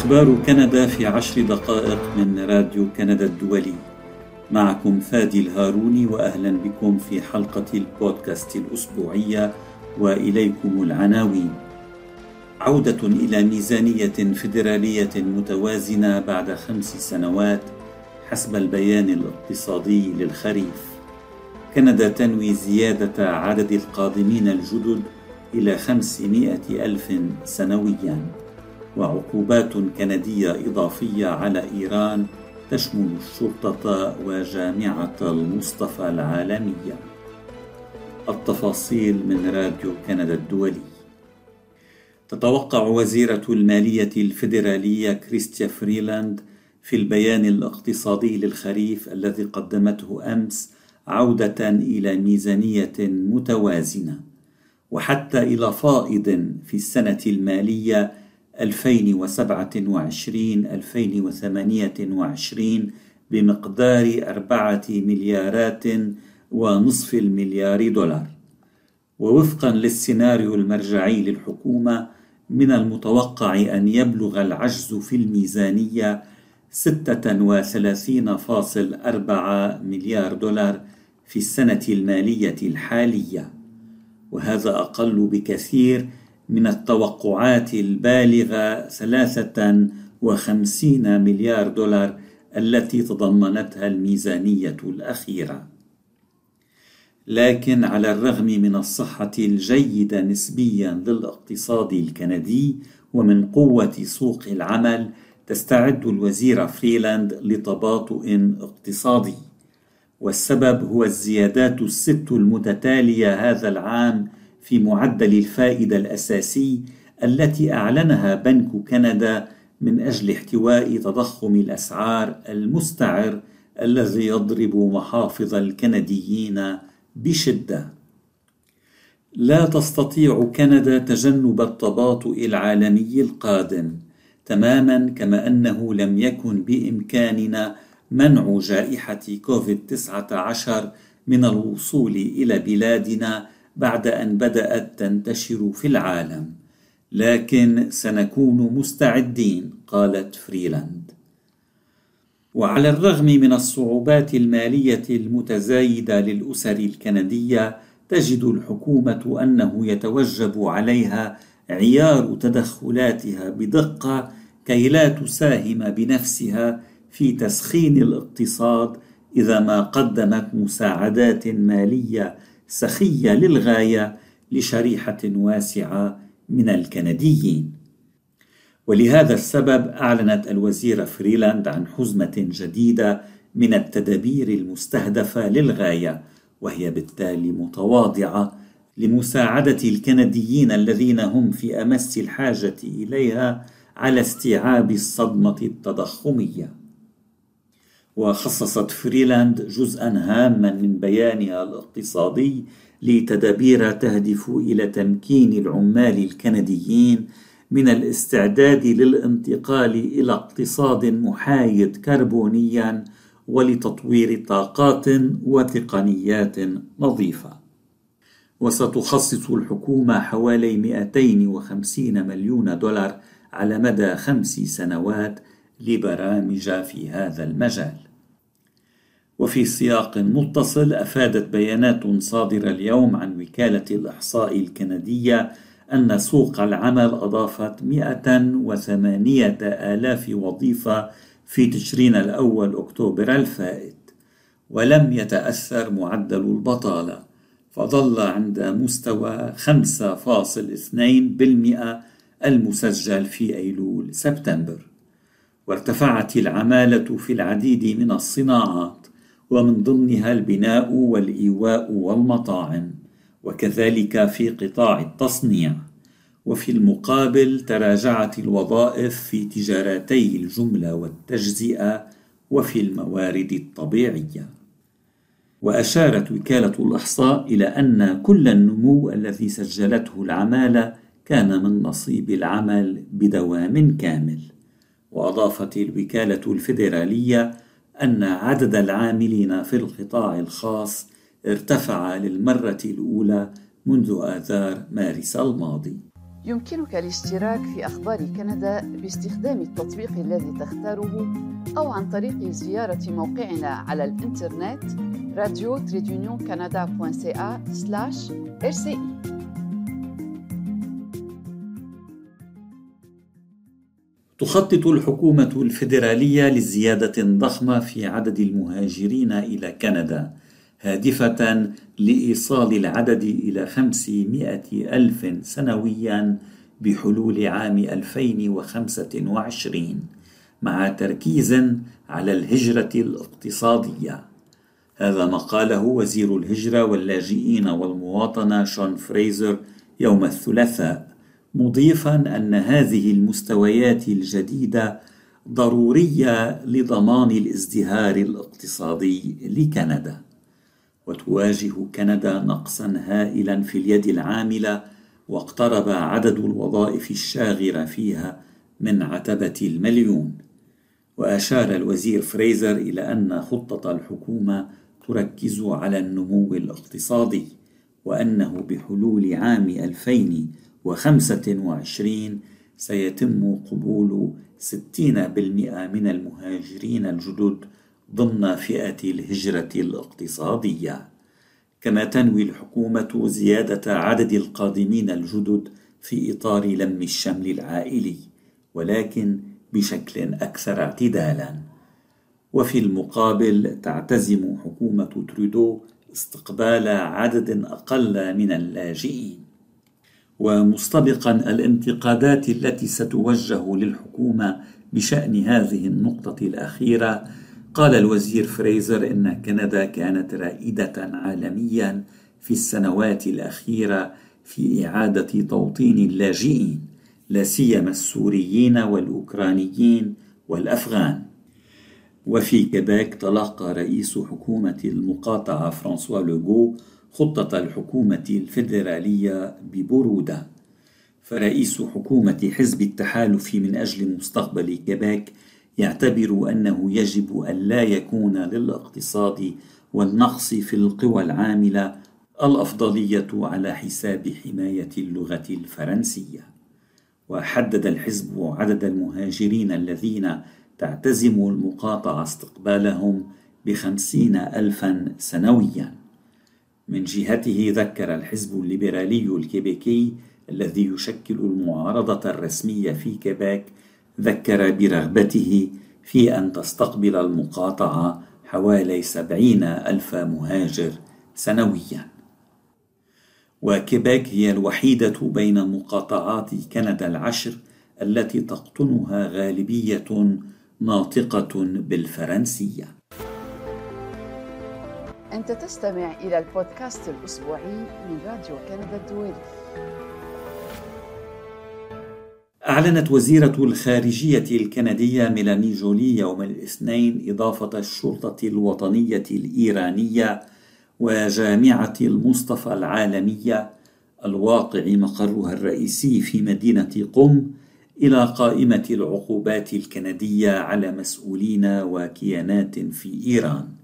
أخبار كندا في عشر دقائق من راديو كندا الدولي. معكم فادي الهاروني وأهلا بكم في حلقة البودكاست الأسبوعية وإليكم العناوين. عودة إلى ميزانية فيدرالية متوازنة بعد خمس سنوات حسب البيان الاقتصادي للخريف. كندا تنوي زيادة عدد القادمين الجدد إلى خمسمائة ألف سنوياً. وعقوبات كندية إضافية على إيران تشمل الشرطة وجامعة المصطفى العالمية. التفاصيل من راديو كندا الدولي. تتوقع وزيرة المالية الفيدرالية كريستيا فريلاند في البيان الاقتصادي للخريف الذي قدمته أمس عودة إلى ميزانية متوازنة وحتى إلى فائض في السنة المالية 2027 2028 بمقدار أربعة مليارات ونصف المليار دولار. ووفقا للسيناريو المرجعي للحكومة من المتوقع أن يبلغ العجز في الميزانية 36.4 مليار دولار في السنة المالية الحالية. وهذا أقل بكثير من التوقعات البالغة 53 مليار دولار التي تضمنتها الميزانية الأخيرة. لكن على الرغم من الصحة الجيدة نسبيا للاقتصاد الكندي ومن قوة سوق العمل تستعد الوزيرة فريلاند لتباطؤ اقتصادي والسبب هو الزيادات الست المتتالية هذا العام في معدل الفائدة الأساسي التي أعلنها بنك كندا من أجل احتواء تضخم الأسعار المستعر الذي يضرب محافظ الكنديين بشدة. لا تستطيع كندا تجنب التباطؤ العالمي القادم تماما كما أنه لم يكن بإمكاننا منع جائحة كوفيد 19 من الوصول إلى بلادنا بعد أن بدأت تنتشر في العالم لكن سنكون مستعدين قالت فريلاند. وعلى الرغم من الصعوبات المالية المتزايدة للأسر الكندية تجد الحكومة أنه يتوجب عليها عيار تدخلاتها بدقة كي لا تساهم بنفسها في تسخين الاقتصاد إذا ما قدمت مساعدات مالية سخية للغاية لشريحة واسعة من الكنديين. ولهذا السبب أعلنت الوزيرة فريلاند عن حزمة جديدة من التدابير المستهدفة للغاية وهي بالتالي متواضعة لمساعدة الكنديين الذين هم في أمس الحاجة إليها على استيعاب الصدمة التضخمية. وخصصت فريلاند جزءا هاما من بيانها الاقتصادي لتدابير تهدف إلى تمكين العمال الكنديين من الاستعداد للانتقال إلى اقتصاد محايد كربونيا ولتطوير طاقات وتقنيات نظيفة. وستخصص الحكومة حوالي 250 مليون دولار على مدى خمس سنوات لبرامج في هذا المجال. وفي سياق متصل أفادت بيانات صادرة اليوم عن وكالة الإحصاء الكندية أن سوق العمل أضافت 108 آلاف وظيفة في تشرين الأول أكتوبر الفائت ولم يتأثر معدل البطالة فظل عند مستوى 5.2% المسجل في أيلول سبتمبر. وارتفعت العمالة في العديد من الصناعات ومن ضمنها البناء والإيواء والمطاعم وكذلك في قطاع التصنيع. وفي المقابل تراجعت الوظائف في تجارتي الجملة والتجزئة وفي الموارد الطبيعية. وأشارت وكالة الإحصاء إلى أن كل النمو الذي سجلته العمالة كان من نصيب العمل بدوام كامل. وأضافت الوكالة الفيدرالية أن عدد العاملين في القطاع الخاص ارتفع للمرة الأولى منذ آذار مارس الماضي. يمكنك الاشتراك في أخبار كندا باستخدام التطبيق الذي تختاره أو عن طريق زيارة موقعنا على الإنترنت radio تخطط الحكومة الفيدرالية لزيادة ضخمة في عدد المهاجرين إلى كندا هادفة لإيصال العدد إلى 500 ألف سنويا بحلول عام 2025 مع تركيز على الهجرة الاقتصادية. هذا ما قاله وزير الهجرة واللاجئين والمواطنة شون فريزر يوم الثلاثاء. مضيفا أن هذه المستويات الجديدة ضرورية لضمان الازدهار الاقتصادي لكندا. وتواجه كندا نقصا هائلا في اليد العاملة واقترب عدد الوظائف الشاغرة فيها من عتبة المليون. وأشار الوزير فريزر إلى أن خطة الحكومة تركز على النمو الاقتصادي وأنه بحلول عام 2025 سيتم قبول 60% من المهاجرين الجدد ضمن فئة الهجرة الاقتصادية. كما تنوي الحكومة زيادة عدد القادمين الجدد في إطار لم الشمل العائلي ولكن بشكل أكثر اعتدالا. وفي المقابل تعتزم حكومة ترودو استقبال عدد أقل من اللاجئين. ومستبقا الانتقادات التي ستوجه للحكومة بشأن هذه النقطة الأخيرة قال الوزير فريزر إن كندا كانت رائدة عالميا في السنوات الأخيرة في إعادة توطين اللاجئين لا سيما السوريين والأوكرانيين والأفغان. وفي كيبيك تلقى رئيس حكومة المقاطعة فرانسوا لوغو خطة الحكومة الفيدرالية ببرودة فرئيس حكومة حزب التحالف من أجل مستقبل كيبيك يعتبر أنه يجب أن لا يكون للاقتصاد والنقص في القوى العاملة الأفضلية على حساب حماية اللغة الفرنسية. وحدد الحزب عدد المهاجرين الذين تعتزم المقاطعة استقبالهم بخمسين ألفا سنويا. من جهته ذكر الحزب الليبرالي الكيبيكي الذي يشكل المعارضة الرسمية في كيبيك ذكر برغبته في أن تستقبل المقاطعة حوالي سبعين ألف مهاجر سنويا. وكيبيك هي الوحيدة بين مقاطعات كندا العشر التي تقطنها غالبية ناطقة بالفرنسية. أنت تستمع إلى البودكاست الأسبوعي من راديو كندا الدولي. أعلنت وزيرة الخارجية الكندية ميلاني جولي يوم الاثنين إضافة الشرطة الوطنية الإيرانية وجامعة المصطفى العالمية الواقع مقرها الرئيسي في مدينة قم إلى قائمة العقوبات الكندية على مسؤولين وكيانات في إيران.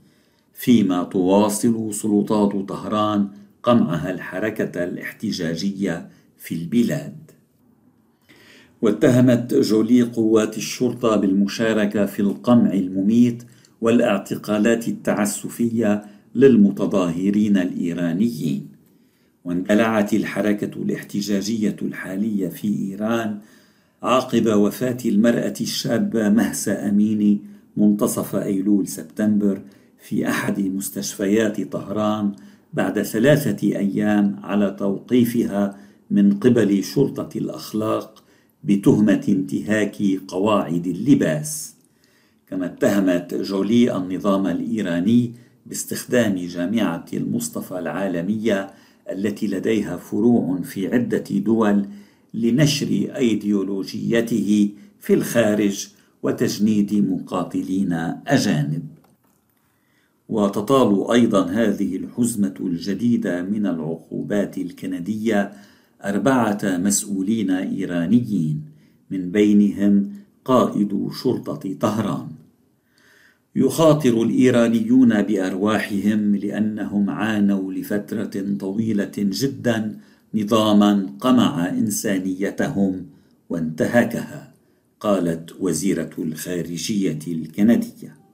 فيما تواصل سلطات طهران قمعها الحركة الاحتجاجية في البلاد. واتهمت جولي قوات الشرطة بالمشاركة في القمع المميت والاعتقالات التعسفية للمتظاهرين الإيرانيين. واندلعت الحركة الاحتجاجية الحالية في إيران عقب وفاة المرأة الشابة مهسا أميني منتصف أيلول سبتمبر في أحد مستشفيات طهران بعد ثلاثة أيام على توقيفها من قبل شرطة الأخلاق بتهمة انتهاك قواعد اللباس. كما اتهمت جولي النظام الإيراني باستخدام جامعة المصطفى العالمية التي لديها فروع في عدة دول لنشر أيديولوجيته في الخارج وتجنيد مقاتلين أجانب. وتطال أيضا هذه الحزمة الجديدة من العقوبات الكندية أربعة مسؤولين إيرانيين من بينهم قائد شرطة طهران. يخاطر الإيرانيون بأرواحهم لأنهم عانوا لفترة طويلة جدا نظاما قمع إنسانيتهم وانتهكها قالت وزيرة الخارجية الكندية.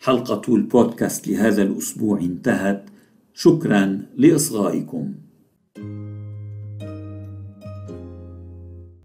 حلقة البودكاست لهذا الأسبوع انتهت. شكرا لإصغائكم.